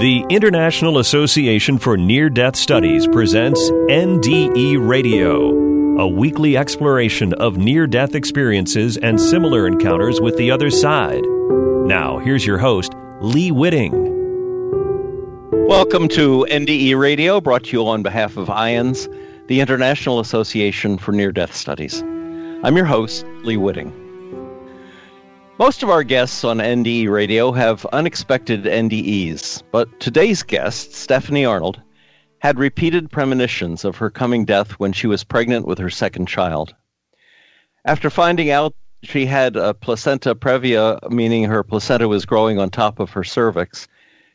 The International Association for Near Death Studies presents NDE Radio, a weekly exploration of near death experiences and similar encounters with the other side. Now, here's your host, Lee Witting. Welcome to NDE Radio, brought to you on behalf of IANDS, the International Association for Near Death Studies. I'm your host, Lee Witting. Most of our guests on NDE Radio have unexpected NDEs, but today's guest, Stephanie Arnold, had repeated premonitions of her coming death when she was pregnant with her second child. After finding out she had a placenta previa, meaning her placenta was growing on top of her cervix,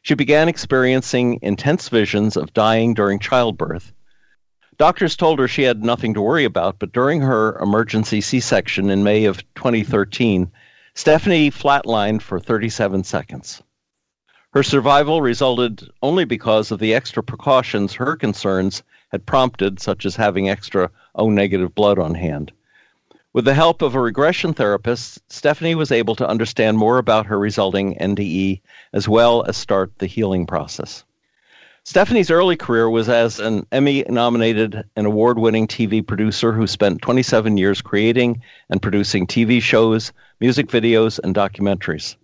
she began experiencing intense visions of dying during childbirth. Doctors told her she had nothing to worry about, but during her emergency C section in May of 2013, Stephanie flatlined for 37 seconds. Her survival resulted only because of the extra precautions her concerns had prompted, such as having extra O negative blood on hand. With the help of a regression therapist, Stephanie was able to understand more about her resulting NDE as well as start the healing process. Stephanie's early career was as an Emmy nominated and award winning TV producer who spent 27 years creating and producing TV shows, music videos, and documentaries.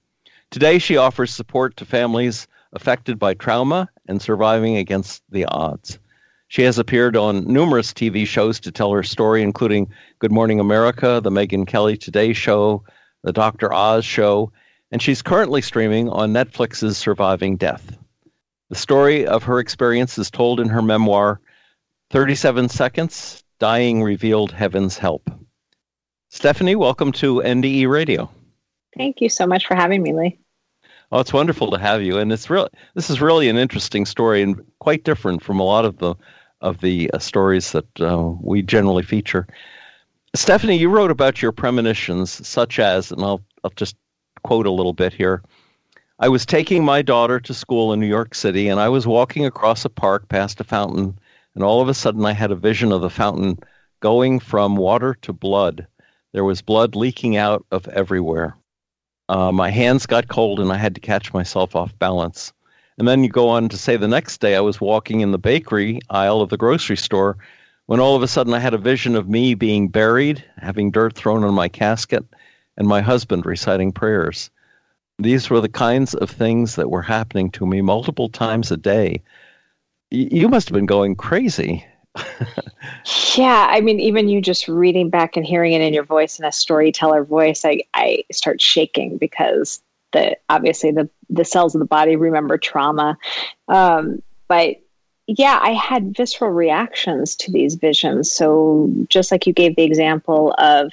Today, she offers support to families affected by trauma and surviving against the odds. She has appeared on numerous TV shows to tell her story, including Good Morning America, The Megyn Kelly Today Show, The Dr. Oz Show, and she's currently streaming on Netflix's Surviving Death. The story of her experience is told in her memoir, 37 Seconds Dying Revealed Heaven's Help. Stephanie, welcome to NDE Radio. Thank you so much for having me, Lee. Oh, it's wonderful to have you, and it's real. This is really an interesting story and quite different from a lot of the of the uh, stories that uh, we generally feature. Stephanie, you wrote about your premonitions, such as, and I'll I'll just quote a little bit here. I was taking my daughter to school in New York City, and I was walking across a park past a fountain, and all of a sudden I had a vision of the fountain going from water to blood. There was blood leaking out of everywhere. Uh, my hands got cold, and I had to catch myself off balance. And then you go on to say the next day I was walking in the bakery aisle of the grocery store when all of a sudden I had a vision of me being buried, having dirt thrown on my casket, and my husband reciting prayers. These were the kinds of things that were happening to me multiple times a day. Y- you must have been going crazy. yeah, I mean, even you just reading back and hearing it in your voice in a storyteller voice, I, I start shaking because the obviously the the cells of the body remember trauma. Um, but yeah, I had visceral reactions to these visions. So just like you gave the example of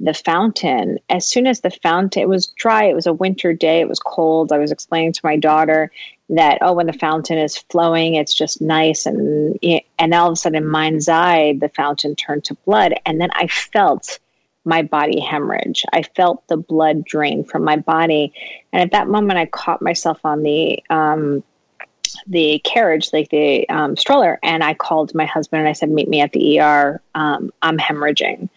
the fountain. As soon as the fountain, it was dry, it was a winter day, it was cold. I was explaining to my daughter that, oh, when the fountain is flowing, it's just nice. And, and all of a sudden, in mind's eye, the fountain turned to blood. And then I felt my body hemorrhage. I felt the blood drain from my body. And at that moment, I caught myself on the, um, the carriage, like the um, stroller, and I called my husband and I said, "Meet me at the ER. Um, I'm hemorrhaging."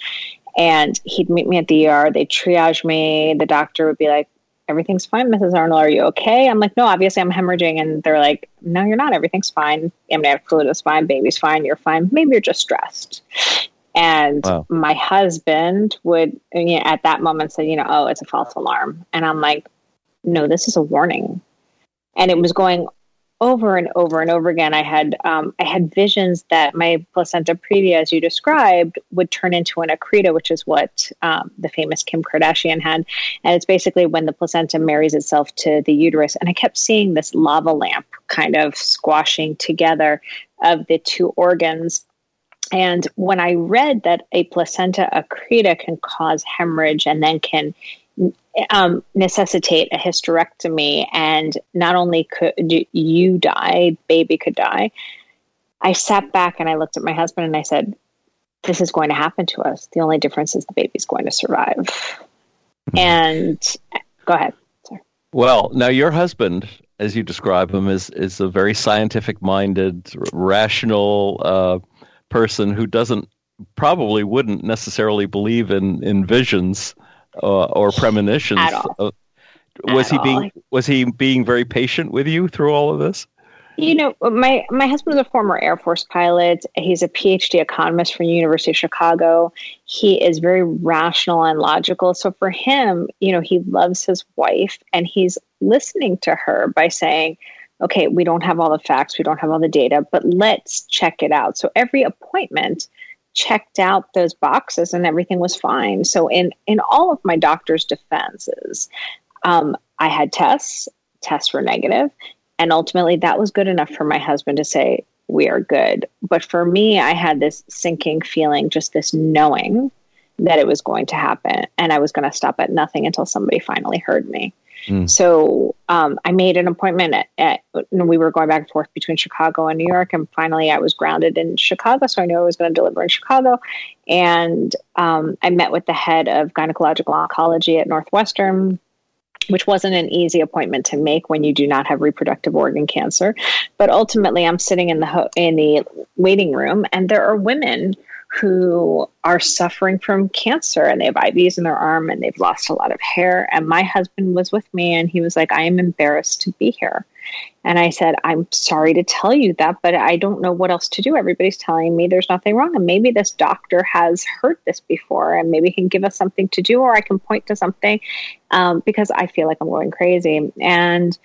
And he'd meet me at the ER. They'd triage me. The doctor would be like, Everything's fine, Mrs. Arnold. Are you okay? I'm like, No, obviously I'm hemorrhaging. And they're like, No, you're not. Everything's fine. Amniotic fluid is fine. Baby's fine. You're fine. Maybe you're just stressed. And wow. my husband would, you know, at that moment, say, You know, oh, it's a false alarm. And I'm like, No, this is a warning. And it was going over and over and over again, I had um, I had visions that my placenta previa, as you described, would turn into an accreta, which is what um, the famous Kim Kardashian had, and it's basically when the placenta marries itself to the uterus. And I kept seeing this lava lamp kind of squashing together of the two organs. And when I read that a placenta accreta can cause hemorrhage and then can um, necessitate a hysterectomy, and not only could you die, baby could die. I sat back and I looked at my husband and I said, "This is going to happen to us. The only difference is the baby's going to survive." Mm-hmm. And go ahead. Sorry. Well, now your husband, as you describe him, is is a very scientific-minded, rational uh, person who doesn't probably wouldn't necessarily believe in in visions uh, or premonitions. At. Uh, was he all. being was he being very patient with you through all of this? You know, my my husband is a former Air Force pilot. He's a PhD economist from University of Chicago. He is very rational and logical. So for him, you know, he loves his wife and he's listening to her by saying, "Okay, we don't have all the facts, we don't have all the data, but let's check it out." So every appointment checked out those boxes and everything was fine. So in in all of my doctor's defenses, um, I had tests. Tests were negative and ultimately, that was good enough for my husband to say, We are good. But for me, I had this sinking feeling, just this knowing that it was going to happen. And I was going to stop at nothing until somebody finally heard me. Mm. So um, I made an appointment at, at we were going back and forth between Chicago and New York, and finally I was grounded in Chicago, so I knew I was going to deliver in Chicago. And um, I met with the head of gynecological oncology at Northwestern, which wasn't an easy appointment to make when you do not have reproductive organ cancer. But ultimately, I'm sitting in the ho- in the waiting room, and there are women who are suffering from cancer and they have IVs in their arm and they've lost a lot of hair. And my husband was with me, and he was like, "I am embarrassed to be here." And I said, I'm sorry to tell you that, but I don't know what else to do. Everybody's telling me there's nothing wrong. And maybe this doctor has heard this before and maybe he can give us something to do or I can point to something um, because I feel like I'm going crazy. And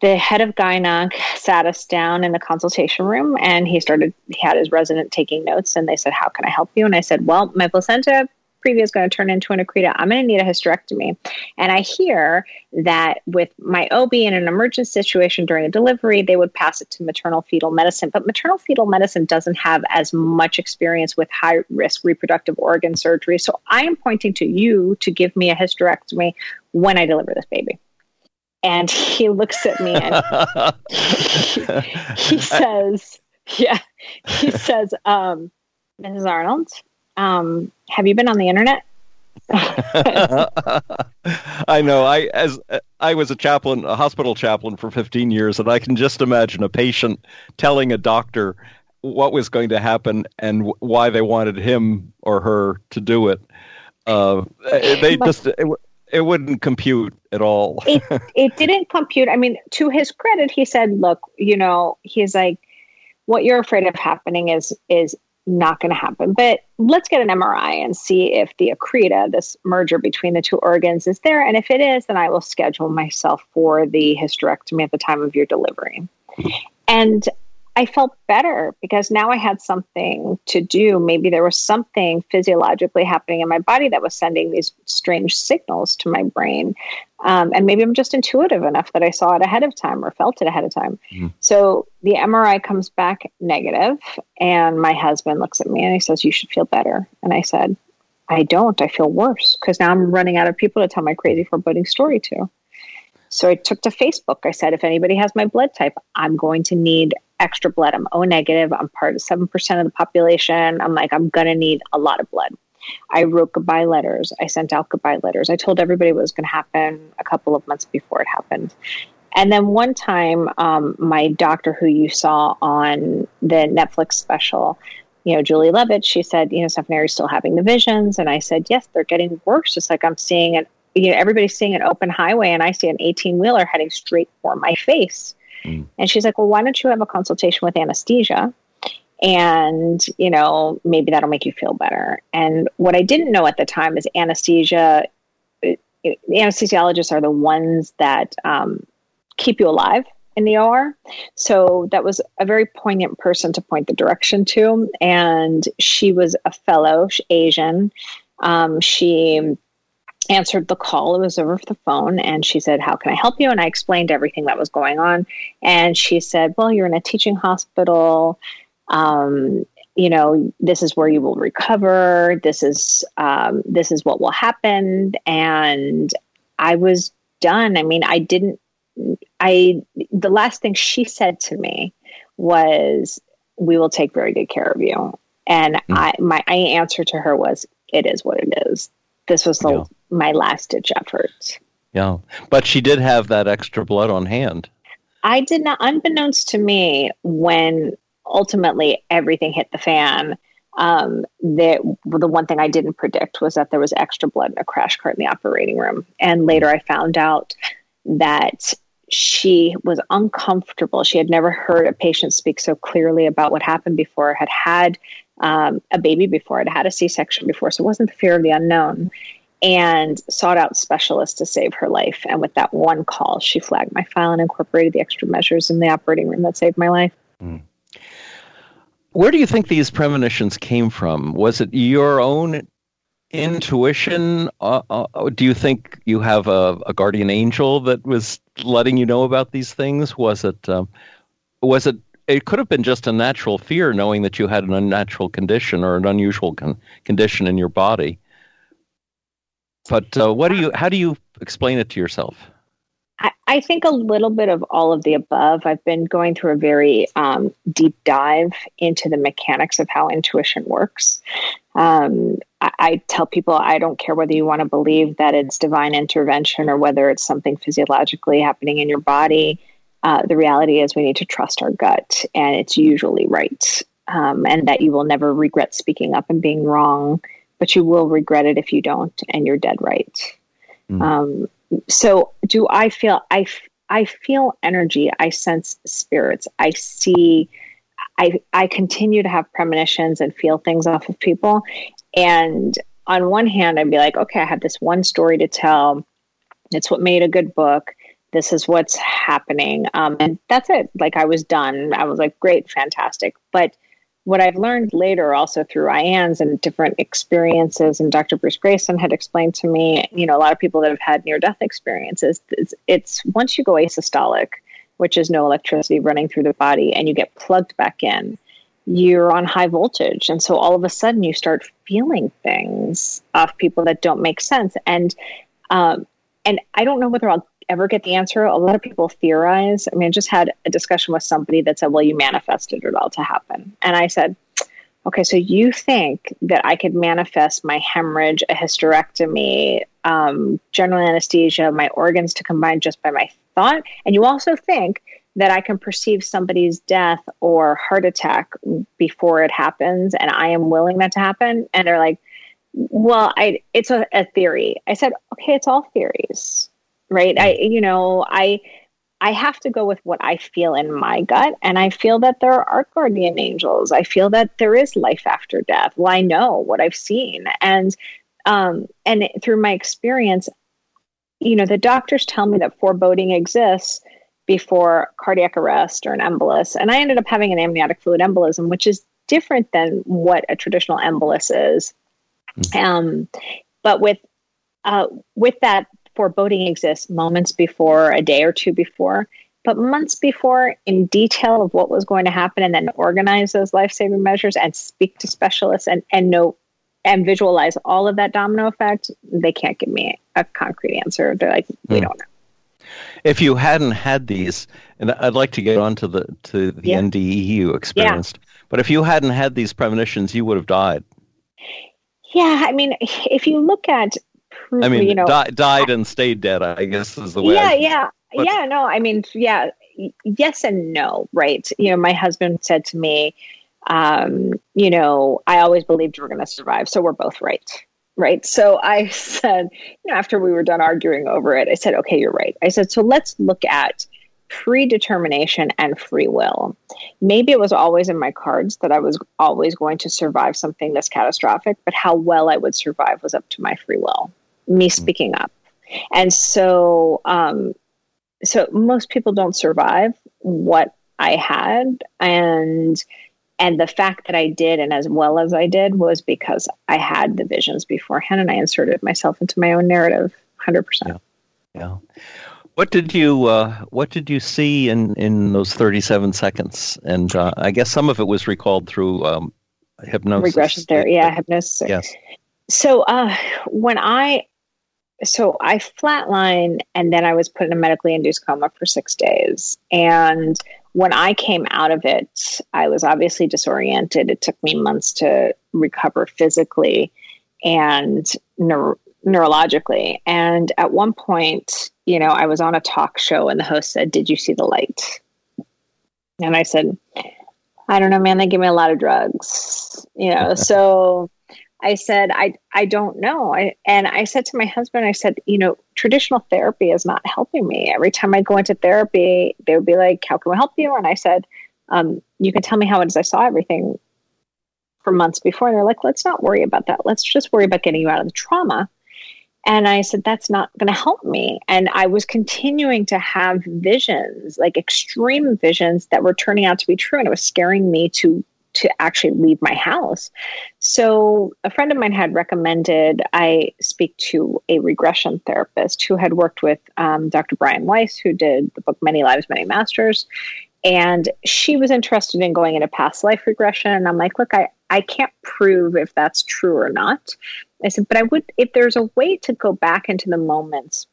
the head of Gynonc sat us down in the consultation room and he started, he had his resident taking notes and they said, How can I help you? And I said, Well, my placenta previa is going to turn into an accreta. I'm going to need a hysterectomy. And I hear that with my OB in an emergent situation during a delivery, they would pass it to maternal fetal medicine. But maternal fetal medicine doesn't have as much experience with high risk reproductive organ surgery. So I am pointing to you to give me a hysterectomy when I deliver this baby. And he looks at me and he, he says, Yeah, he says, um, Mrs. Arnold, um, have you been on the internet? I know. I as I was a chaplain, a hospital chaplain for 15 years, and I can just imagine a patient telling a doctor what was going to happen and why they wanted him or her to do it. Uh, they just it, it wouldn't compute at all. it, it didn't compute. I mean, to his credit, he said, "Look, you know, he's like." What you're afraid of happening is is not going to happen. But let's get an MRI and see if the accreta, this merger between the two organs, is there. And if it is, then I will schedule myself for the hysterectomy at the time of your delivery. And I felt better because now I had something to do. Maybe there was something physiologically happening in my body that was sending these strange signals to my brain. Um, and maybe I'm just intuitive enough that I saw it ahead of time or felt it ahead of time. Mm. So the MRI comes back negative, and my husband looks at me and he says, You should feel better. And I said, I don't. I feel worse because now I'm running out of people to tell my crazy foreboding story to. So I took to Facebook. I said, if anybody has my blood type, I'm going to need extra blood. I'm O negative. I'm part of 7% of the population. I'm like, I'm going to need a lot of blood. I wrote goodbye letters. I sent out goodbye letters. I told everybody what was going to happen a couple of months before it happened. And then one time, um, my doctor, who you saw on the Netflix special, you know, Julie Levitt, she said, you know, Stephanie's still having the visions. And I said, yes, they're getting worse. It's like I'm seeing an, you know, everybody's seeing an open highway and I see an 18 wheeler heading straight for my face. Mm. And she's like, well, why don't you have a consultation with anesthesia? And, you know, maybe that'll make you feel better. And what I didn't know at the time is anesthesia, it, it, anesthesiologists are the ones that um, keep you alive in the OR. So that was a very poignant person to point the direction to. And she was a fellow, Asian. Um, she answered the call. It was over the phone, and she said, How can I help you? And I explained everything that was going on. And she said, Well, you're in a teaching hospital. Um, you know, this is where you will recover. This is um, this is what will happen. And I was done. I mean, I didn't. I the last thing she said to me was, "We will take very good care of you." And mm. I my I answer to her was, "It is what it is." This was the yeah my last ditch effort. Yeah, but she did have that extra blood on hand. I did not, unbeknownst to me, when ultimately everything hit the fan. um, the, the one thing I didn't predict was that there was extra blood in a crash cart in the operating room. And later I found out that she was uncomfortable. She had never heard a patient speak so clearly about what happened before, had had um, a baby before, I'd had a C section before. So it wasn't the fear of the unknown. And sought out specialists to save her life. And with that one call, she flagged my file and incorporated the extra measures in the operating room that saved my life. Mm. Where do you think these premonitions came from? Was it your own intuition? Uh, uh, do you think you have a, a, guardian angel that was letting you know about these things? Was it? Um, was it? It could have been just a natural fear, knowing that you had an unnatural condition or an unusual con- condition in your body. But uh, what do you? How do you explain it to yourself? I, think a little bit of all of the above. I've been going through a very um, deep dive into the mechanics of how intuition works. Um, I, I, tell people I don't care whether you want to believe that it's divine intervention or whether it's something physiologically happening in your body. Uh, the reality is we need to trust our gut, and it's usually right, um, and that you will never regret speaking up and being wrong, but you will regret it if you don't, and you're dead right. Mm. Um, so do I feel I I feel energy, I sense spirits, I see I I continue to have premonitions and feel things off of people. And on one hand I'd be like, okay, I have this one story to tell. It's what made a good book. This is what's happening. Um, and that's it. Like I was done. I was like, great, fantastic. But what I've learned later, also through IANDS and different experiences, and Dr. Bruce Greyson had explained to me, you know, a lot of people that have had near death experiences, it's, it's once you go asystolic, which is no electricity running through the body, and you get plugged back in, you're on high voltage. And so all of a sudden you start feeling things off people that don't make sense. And, um, and I don't know whether I'll ever get the answer. A lot of people theorize. I mean, I just had a discussion with somebody that said, well, you manifested it all to happen. And I said, okay, so you think that I could manifest my hemorrhage, a hysterectomy, um, general anesthesia, my organs to combine just by my thought? And you also think that I can perceive somebody's death or heart attack before it happens and I am willing that to happen? And they're like, well, I, it's a, a theory. I said, okay, it's all theories right? I you know i i have to go with what i feel in my gut and i feel that there are guardian angels. I feel that there is life after death. Well i know what i've seen. And um and through my experience you know the doctors tell me that foreboding exists before cardiac arrest or an embolus. And i ended up having an amniotic fluid embolism which is different than what a traditional embolus is. Mm-hmm. um but with uh, with that foreboding exists moments before, a day or two before, but months before in detail of what was going to happen and then organize those life-saving measures and speak to specialists and, and know and visualize all of that domino effect, they can't give me a concrete answer. They're like, we mm. don't know. If you hadn't had these, and I'd like to get on to the to the yeah. NDE you experienced, yeah. but if you hadn't had these premonitions, you would have died. Yeah, I mean, if you look at I mean, you know, di- died and stayed dead. I guess is the way. Yeah, I, yeah, but, yeah. No, I mean, yeah, yes and no. Right. You know, my husband said to me, um, you know, I always believed you were going to survive, so we're both right. Right. So I said, you know, after we were done arguing over it, I said, okay, you're right. I said, so let's look at predetermination and free will. Maybe it was always in my cards that I was always going to survive something this catastrophic, but how well I would survive was up to my free will me mm-hmm. speaking up. And so, um, so most people don't survive what I had, and and the fact that I did, and as well as I did, was because I had the visions beforehand, and I inserted myself into my own narrative, hundred percent. Yeah. What did you uh, What did you see in in those thirty seven seconds? And uh, I guess some of it was recalled through um, hypnosis. Regression therapy, yeah, hypnosis. Yes. So uh, when I so I flatlined and then I was put in a medically induced coma for six days. And when I came out of it, I was obviously disoriented. It took me months to recover physically and neuro- neurologically. And at one point, you know, I was on a talk show and the host said, Did you see the light? And I said, I don't know, man. They give me a lot of drugs, you know. so I said, I I don't know. I and I said to my husband, I said, you know, traditional therapy is not helping me. Every time I go into therapy, they would be like, "How can we help you?" And I said, um, "You can tell me how it is. I saw everything for months before." And they're like, "Let's not worry about that. Let's just worry about getting you out of the trauma." And I said, that's not going to help me. And I was continuing to have visions, like extreme visions that were turning out to be true. And it was scaring me to to actually leave my house. So a friend of mine had recommended I speak to a regression therapist who had worked with um, Dr. Brian Weiss, who did the book Many Lives, Many Masters. And she was interested in going into past life regression. And I'm like, look, I, I can't prove if that's true or not. I said, but I would, if there's a way to go back into the moments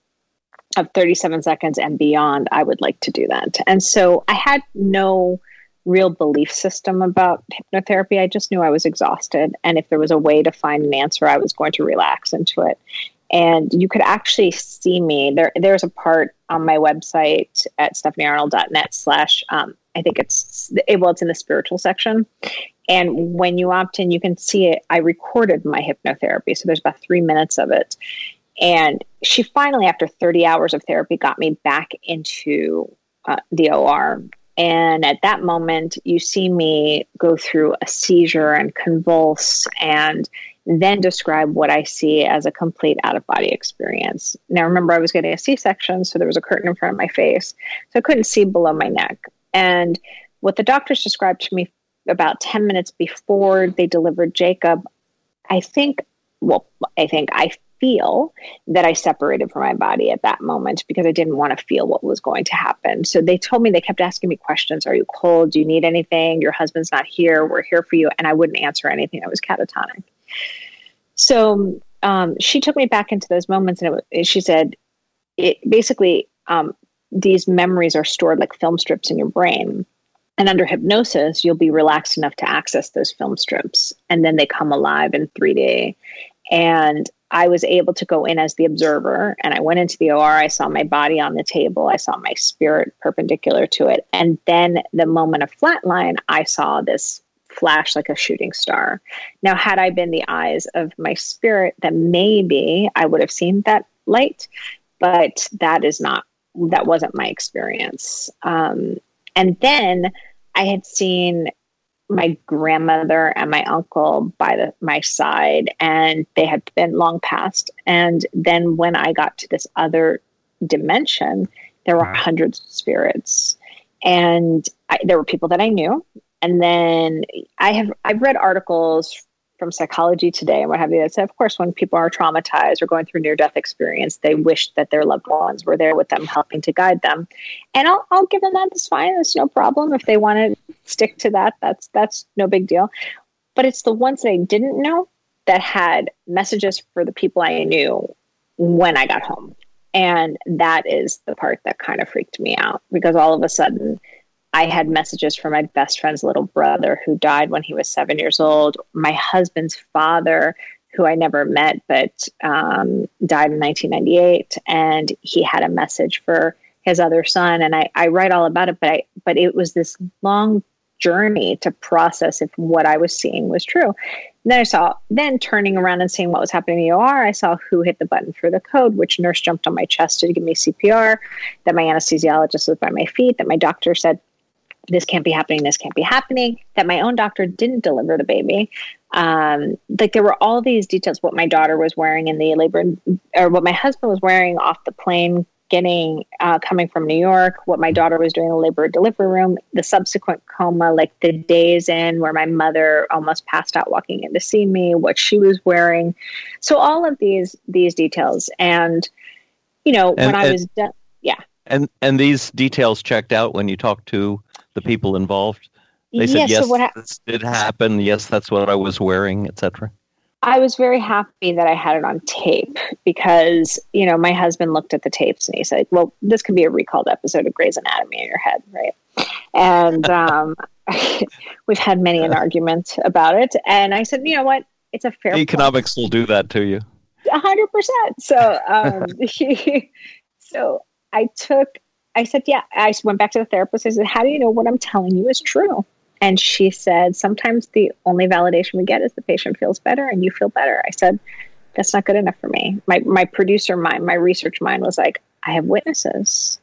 of 37 seconds and beyond, I would like to do that. And so I had no real belief system about hypnotherapy. I just knew I was exhausted. And if there was a way to find an answer, I was going to relax into it. And you could actually see me there. There's a part on my website at stephaniearnold.net slash, um, I think it's, well, it's in the spiritual section. And when you opt in, you can see it. I recorded my hypnotherapy. So there's about three minutes of it. And she finally, after 30 hours of therapy, got me back into uh, the OR. And at that moment, you see me go through a seizure and convulse and then describe what I see as a complete out of body experience. Now, remember, I was getting a C section, so there was a curtain in front of my face. So I couldn't see below my neck. And what the doctors described to me about 10 minutes before they delivered Jacob, I think, well, I think I feel that I separated from my body at that moment because I didn't want to feel what was going to happen. So they told me, they kept asking me questions Are you cold? Do you need anything? Your husband's not here. We're here for you. And I wouldn't answer anything. I was catatonic. So um, she took me back into those moments and it, she said, it basically, um, these memories are stored like film strips in your brain. And under hypnosis, you'll be relaxed enough to access those film strips, and then they come alive in 3D. And I was able to go in as the observer, and I went into the OR. I saw my body on the table, I saw my spirit perpendicular to it. And then the moment of flatline, I saw this flash like a shooting star. Now, had I been the eyes of my spirit, then maybe I would have seen that light, but that is not, that wasn't my experience. Um, and then I had seen my grandmother and my uncle by the, my side, and they had been long past. And then when I got to this other dimension, there were hundreds of spirits, and I, there were people that I knew. And then I have I've read articles from Psychology Today and what have you that said, of course, when people are traumatized or going through near death experience, they wish that their loved ones were there with them, helping to guide them. And I'll, I'll give them that. That's fine. It's no problem. If they want to stick to that, that's, that's no big deal. But it's the ones that I didn't know that had messages for the people I knew when I got home. And that is the part that kind of freaked me out because all of a sudden, I had messages from my best friend's little brother who died when he was seven years old, my husband's father, who I never met but um, died in 1998, and he had a message for his other son. And I, I write all about it, but I but it was this long journey to process if what I was seeing was true. And then I saw, then turning around and seeing what was happening in the OR, I saw who hit the button for the code, which nurse jumped on my chest to give me CPR, that my anesthesiologist was by my feet, that my doctor said, this can't be happening, this can't be happening, that my own doctor didn't deliver the baby. Um, like there were all these details, what my daughter was wearing in the labor, or what my husband was wearing off the plane getting uh, coming from New York, what my daughter was doing in the labor delivery room, the subsequent coma, like the days in where my mother almost passed out walking in to see me, what she was wearing. So all of these these details, and you know, and, when I was done, yeah. And and these details checked out when you talked to the people involved? They said, yes, so ha- this did happen. Yes, that's what I was wearing, etc. I was very happy that I had it on tape because, you know, my husband looked at the tapes and he said, well, this could be a recalled episode of Grey's Anatomy in your head, right? And um, we've had many an argument about it. And I said, you know what? It's a fair Economics point. will do that to you. A hundred percent. So, um, so I took I said, yeah. I went back to the therapist. I said, how do you know what I'm telling you is true? And she said, Sometimes the only validation we get is the patient feels better and you feel better. I said, That's not good enough for me. My, my producer mind, my research mind was like, I have witnesses.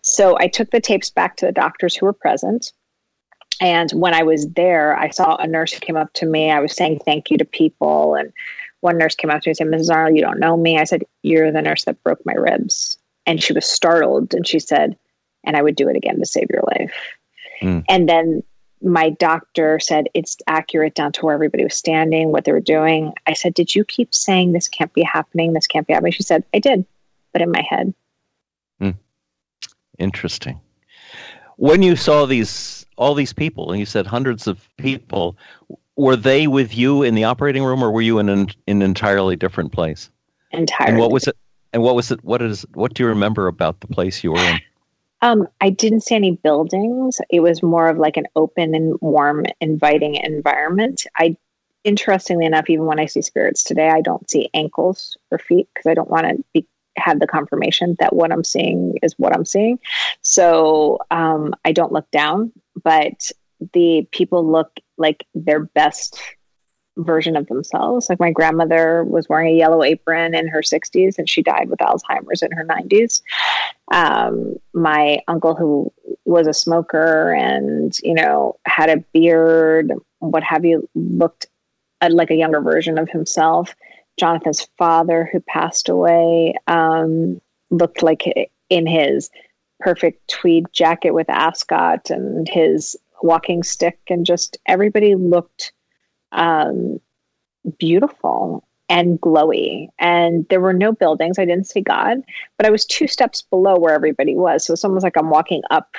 So I took the tapes back to the doctors who were present. And when I was there, I saw a nurse who came up to me. I was saying thank you to people. And one nurse came up to me and said, Mrs. Arnold, you don't know me. I said, You're the nurse that broke my ribs. And she was startled and she said, And I would do it again to save your life. Mm. And then my doctor said it's accurate down to where everybody was standing, what they were doing. I said, Did you keep saying this can't be happening? This can't be happening? She said, I did, but in my head. Mm. Interesting. When you saw these all these people, and you said hundreds of people, were they with you in the operating room, or were you in an, in an entirely different place? Entirely. And what was it? And what was it? What is? What do you remember about the place you were in? Um, I didn't see any buildings. It was more of like an open and warm, inviting environment. I, interestingly enough, even when I see spirits today, I don't see ankles or feet because I don't want to be have the confirmation that what I'm seeing is what I'm seeing. So um, I don't look down, but the people look like their best version of themselves. Like my grandmother was wearing a yellow apron in her 60s and she died with Alzheimer's in her 90s. Um, my uncle, who was a smoker and, you know, had a beard, what have you, looked like a younger version of himself. Jonathan's father, who passed away, um, looked like in his perfect tweed jacket with ascot and his walking stick, and just everybody looked um, beautiful and glowy. And there were no buildings. I didn't see God, but I was two steps below where everybody was. So it's almost like I'm walking up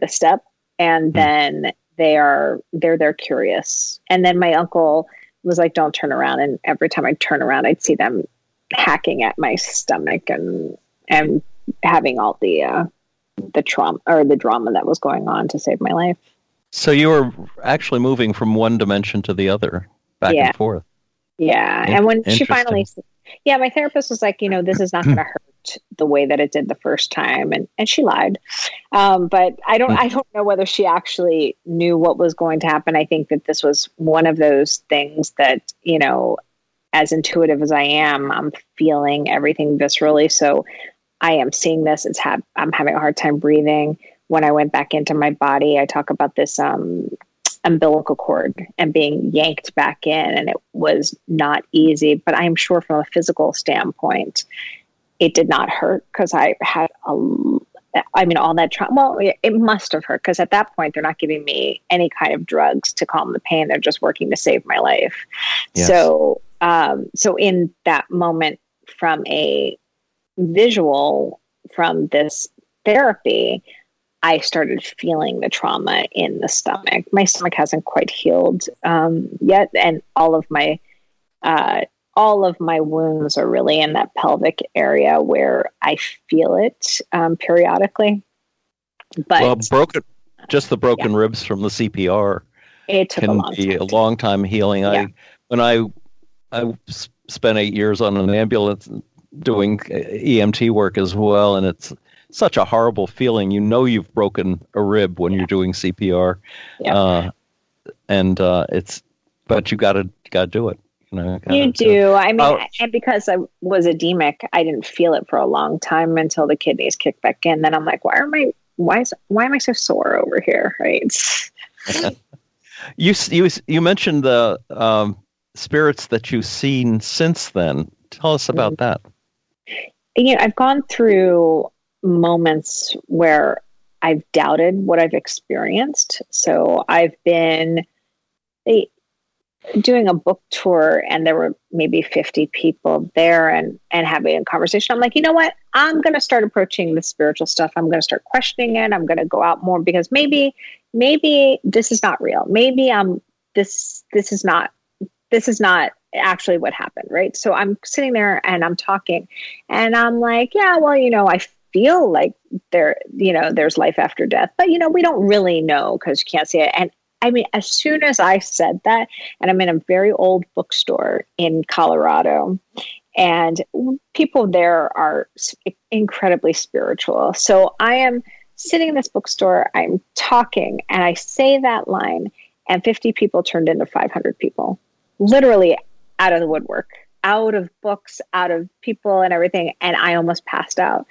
the step, and mm. then they are they're they're curious. And then my uncle was like, "Don't turn around." And every time I'd turn around, I'd see them hacking at my stomach and and having all the uh, the trauma or the drama that was going on to save my life. So you were actually moving from one dimension to the other, back yeah. and forth. Yeah, In- and when she finally, yeah, my therapist was like, you know, this is not going to hurt the way that it did the first time, and and she lied. Um, but I don't, I don't know whether she actually knew what was going to happen. I think that this was one of those things that you know, as intuitive as I am, I'm feeling everything viscerally. So I am seeing this. It's ha- I'm having a hard time breathing when I went back into my body, I talk about this um, umbilical cord and being yanked back in, and it was not easy. But I'm sure from a physical standpoint, it did not hurt because I had a I mean, all that trauma. Well, it must have hurt because at that point, they're not giving me any kind of drugs to calm the pain. They're just working to save my life. Yes. So, um, so in that moment, from a visual from this therapy, I started feeling the trauma in the stomach. My stomach hasn't quite healed um, yet, and all of my uh, all of my wounds are really in that pelvic area where I feel it um, periodically. But well, broken, just the broken yeah. ribs from the CPR. It took can a long be time. a long time healing. Yeah. I when I I spent eight years on an ambulance doing EMT work as well, and it's such a horrible feeling. You know you've broken a rib when yeah. you're doing CPR, yeah. uh, and uh, it's but you got to got to do it. You, know, you do. I mean, and because I was edemic, I didn't feel it for a long time until the kidneys kicked back in. Then I'm like, why am I why is why am I so sore over here? Right. you you you mentioned the um, spirits that you've seen since then. Tell us about mm-hmm. that. You know, I've gone through moments where I've doubted what I've experienced. So I've been doing a book tour and there were maybe 50 people there and and having a conversation. I'm like you know what? I'm going to start approaching the spiritual stuff. I'm going to start questioning it. I'm going to go out more because maybe maybe this is not real. Maybe i'm this this is not this is not actually what happened right? So i'm sitting there and i'm talking and i'm like yeah well you know i feel like there, you know, there's life after death, but you know, we don't really know because you can't see it. And I mean, as soon as I said that, and I'm in a very old bookstore in Colorado, and people there are incredibly spiritual. So I am sitting in this bookstore, I'm talking, and I say that line, and 50 people turned into 500 people, literally out of the woodwork, out of books, out of people and everything. And I almost passed out.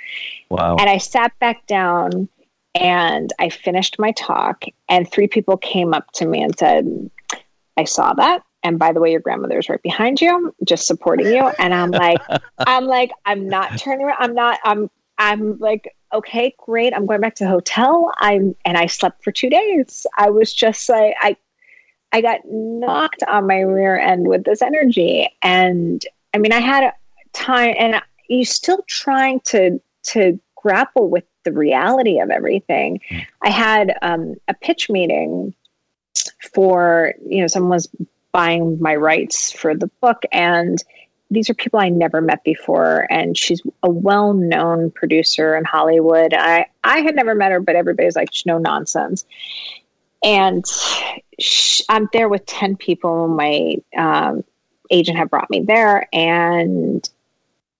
Wow. And I sat back down and I finished my talk, and three people came up to me and said, I saw that. And by the way, your grandmother's right behind you, just supporting you. And I'm like, I'm like, I'm not turning around. I'm not, I'm, I'm like, okay, great. I'm going back to the hotel. I'm, and I slept for two days. I was just like, I, I got knocked on my rear end with this energy. And I mean, I had time and you're still trying to, to grapple with the reality of everything. Mm. I had um, a pitch meeting for, you know, someone was buying my rights for the book and these are people I never met before, and she's a well-known producer in Hollywood. I I had never met her, but everybody's like, no nonsense. And she, I'm there with ten people. My um, agent had brought me there, and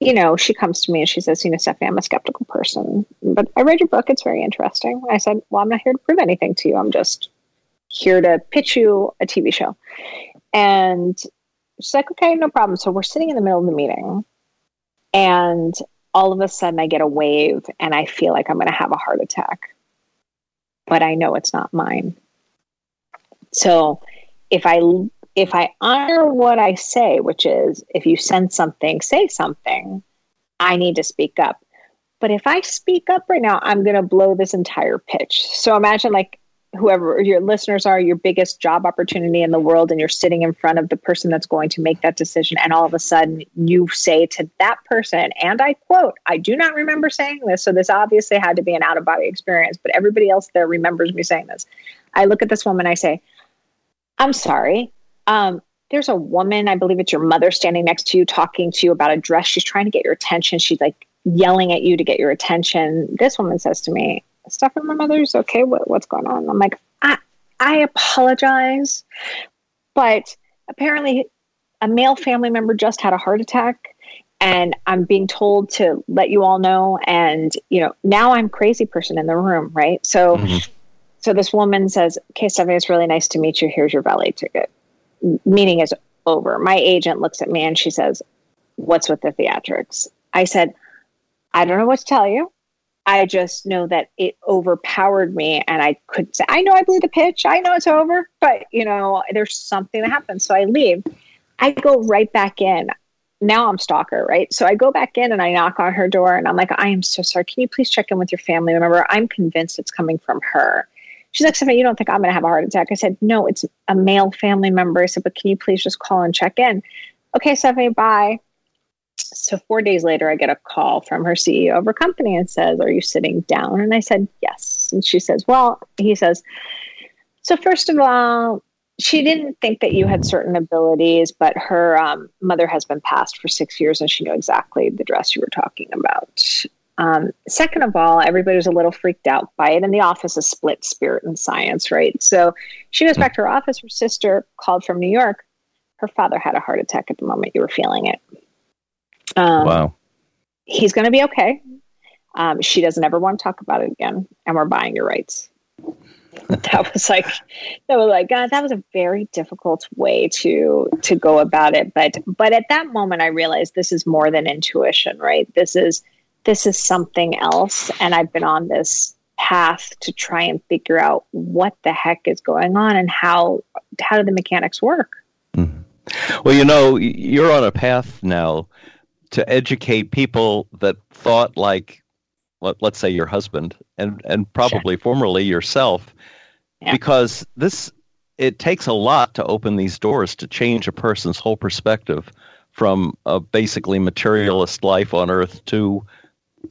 you know, she comes to me and she says, you know, Stephanie, I'm a skeptical person, but I read your book. It's very interesting. I said, well, I'm not here to prove anything to you. I'm just here to pitch you a TV show. And she's like, okay, no problem. So we're sitting in the middle of the meeting and all of a sudden I get a wave and I feel like I'm going to have a heart attack, but I know it's not mine. So if I if I honor what I say, which is if you send something, say something, I need to speak up. But if I speak up right now, I'm going to blow this entire pitch. So imagine like whoever your listeners are, your biggest job opportunity in the world, and you're sitting in front of the person that's going to make that decision. And all of a sudden you say to that person, and I quote, I do not remember saying this. So this obviously had to be an out of body experience, but everybody else there remembers me saying this. I look at this woman, I say, I'm sorry. Um, there's a woman, I believe it's your mother, standing next to you, talking to you about a dress. She's trying to get your attention. She's like yelling at you to get your attention. This woman says to me, Stuff in my mother's okay. What, what's going on? I'm like, I, I apologize, but apparently a male family member just had a heart attack and I'm being told to let you all know. And, you know, now I'm crazy person in the room, right? So, mm-hmm. So this woman says, okay, Stephanie, it's really nice to meet you. Here's your valet ticket meeting is over. My agent looks at me and she says, What's with the theatrics? I said, I don't know what to tell you. I just know that it overpowered me and I could say, I know I blew the pitch. I know it's over, but you know, there's something that happens. So I leave. I go right back in. Now I'm stalker, right? So I go back in and I knock on her door and I'm like, I am so sorry. Can you please check in with your family member? I'm convinced it's coming from her. She's like, Stephanie, you don't think I'm going to have a heart attack? I said, no, it's a male family member. I said, but can you please just call and check in? Okay, Stephanie, bye. So four days later, I get a call from her CEO of her company and says, Are you sitting down? And I said, Yes. And she says, Well, he says, So first of all, she didn't think that you had certain abilities, but her um, mother has been passed for six years and she knew exactly the dress you were talking about. Um, second of all, everybody was a little freaked out by it, and the office is split spirit and science, right? So she goes back to her office. Her sister called from New York. Her father had a heart attack at the moment you were feeling it. Um, wow. He's going to be okay. Um, she doesn't ever want to talk about it again, and we're buying your rights. that was like that was like God, that was a very difficult way to to go about it. But but at that moment I realized this is more than intuition, right? This is this is something else. And I've been on this path to try and figure out what the heck is going on and how how do the mechanics work. Mm-hmm. Well, you know, you're on a path now to educate people that thought like, let, us say your husband and and probably sure. formerly yourself, yeah. because this it takes a lot to open these doors to change a person's whole perspective from a basically materialist life on earth to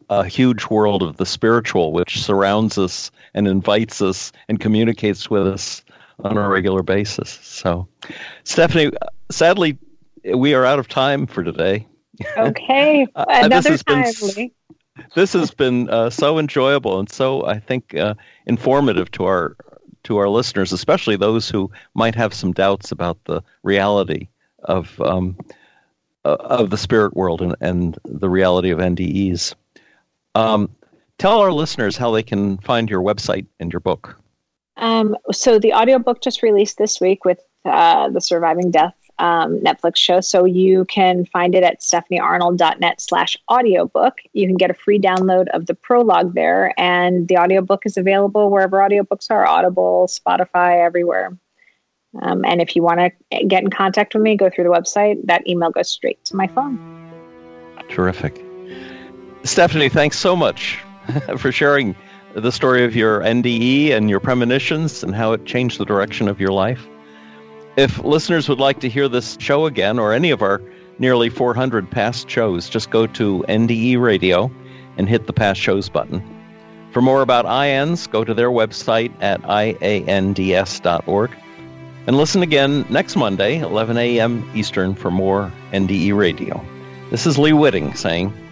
a huge world of the spiritual which surrounds us and invites us and communicates with us on a regular basis. So, Stephanie, sadly, we are out of time for today. Okay, uh, another this time, been, This has been uh, so enjoyable and so, I think, uh, informative to our to our listeners, especially those who might have some doubts about the reality of um, uh, of the spirit world and, and the reality of NDEs. Um, tell our listeners how they can find your website and your book. Um, so the audiobook just released this week with uh, the Surviving Death um, Netflix show. So you can find it at stephaniearnold.net slash audiobook. You can get a free download of the prologue there. And the audiobook is available wherever audiobooks are, Audible, Spotify, everywhere. Um, and if you want to get in contact with me, go through the website. That email goes straight to my phone. Terrific. Stephanie, thanks so much for sharing the story of your NDE and your premonitions and how it changed the direction of your life. If listeners would like to hear this show again or any of our nearly 400 past shows, just go to NDE Radio and hit the past shows button. For more about IANDS, go to their website at iands.org. And listen again next Monday, 11 a.m. Eastern, for more NDE Radio. This is Lee Witting saying